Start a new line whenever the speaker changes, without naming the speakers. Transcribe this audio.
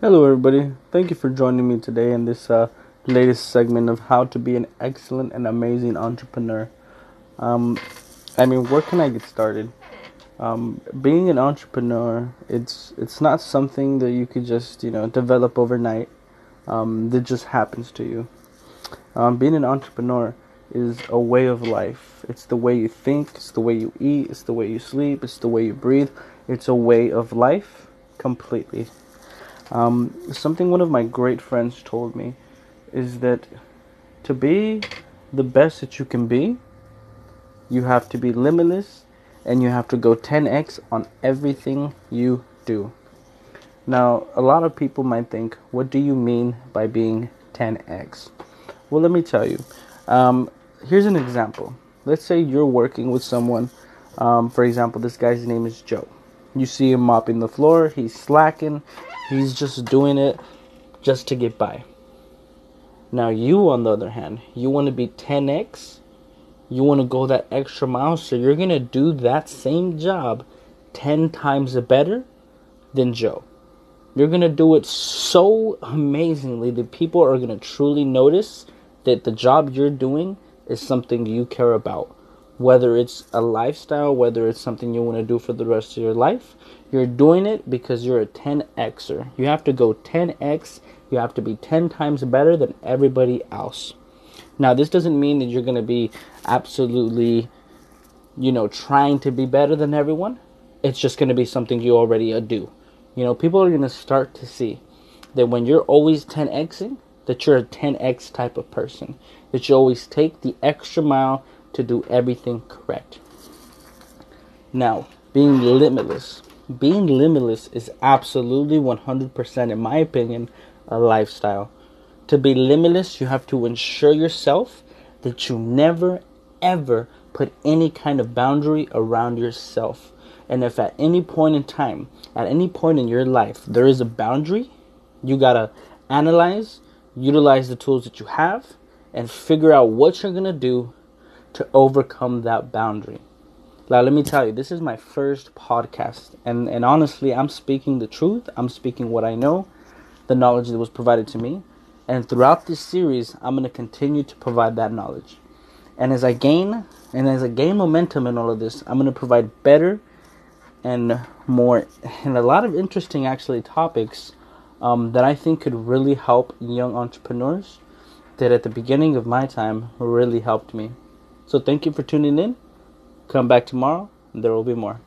Hello, everybody. Thank you for joining me today in this uh, latest segment of how to be an excellent and amazing entrepreneur. Um, I mean, where can I get started? Um, being an entrepreneur, it's it's not something that you could just you know develop overnight. Um, that just happens to you. Um, being an entrepreneur is a way of life. It's the way you think. It's the way you eat. It's the way you sleep. It's the way you breathe. It's a way of life completely. Um, something one of my great friends told me is that to be the best that you can be, you have to be limitless and you have to go 10x on everything you do. Now, a lot of people might think, what do you mean by being 10x? Well, let me tell you. Um, here's an example. Let's say you're working with someone. Um, for example, this guy's name is Joe. You see him mopping the floor, he's slacking, He's just doing it just to get by. Now, you, on the other hand, you want to be 10x. You want to go that extra mile. So you're going to do that same job 10 times better than Joe. You're going to do it so amazingly that people are going to truly notice that the job you're doing is something you care about whether it's a lifestyle, whether it's something you want to do for the rest of your life, you're doing it because you're a 10xer. You have to go 10x, you have to be 10 times better than everybody else. Now, this doesn't mean that you're going to be absolutely, you know, trying to be better than everyone. It's just going to be something you already uh, do. You know, people are going to start to see that when you're always 10xing, that you're a 10x type of person. That you always take the extra mile to do everything correct. Now, being limitless. Being limitless is absolutely 100%, in my opinion, a lifestyle. To be limitless, you have to ensure yourself that you never, ever put any kind of boundary around yourself. And if at any point in time, at any point in your life, there is a boundary, you gotta analyze, utilize the tools that you have, and figure out what you're gonna do to overcome that boundary. Now, let me tell you, this is my first podcast, and, and honestly, I'm speaking the truth. I'm speaking what I know, the knowledge that was provided to me. And throughout this series, I'm going to continue to provide that knowledge. And as I gain, and as I gain momentum in all of this, I'm going to provide better and more, and a lot of interesting, actually, topics um, that I think could really help young entrepreneurs that at the beginning of my time really helped me. So thank you for tuning in. Come back tomorrow, there will be more.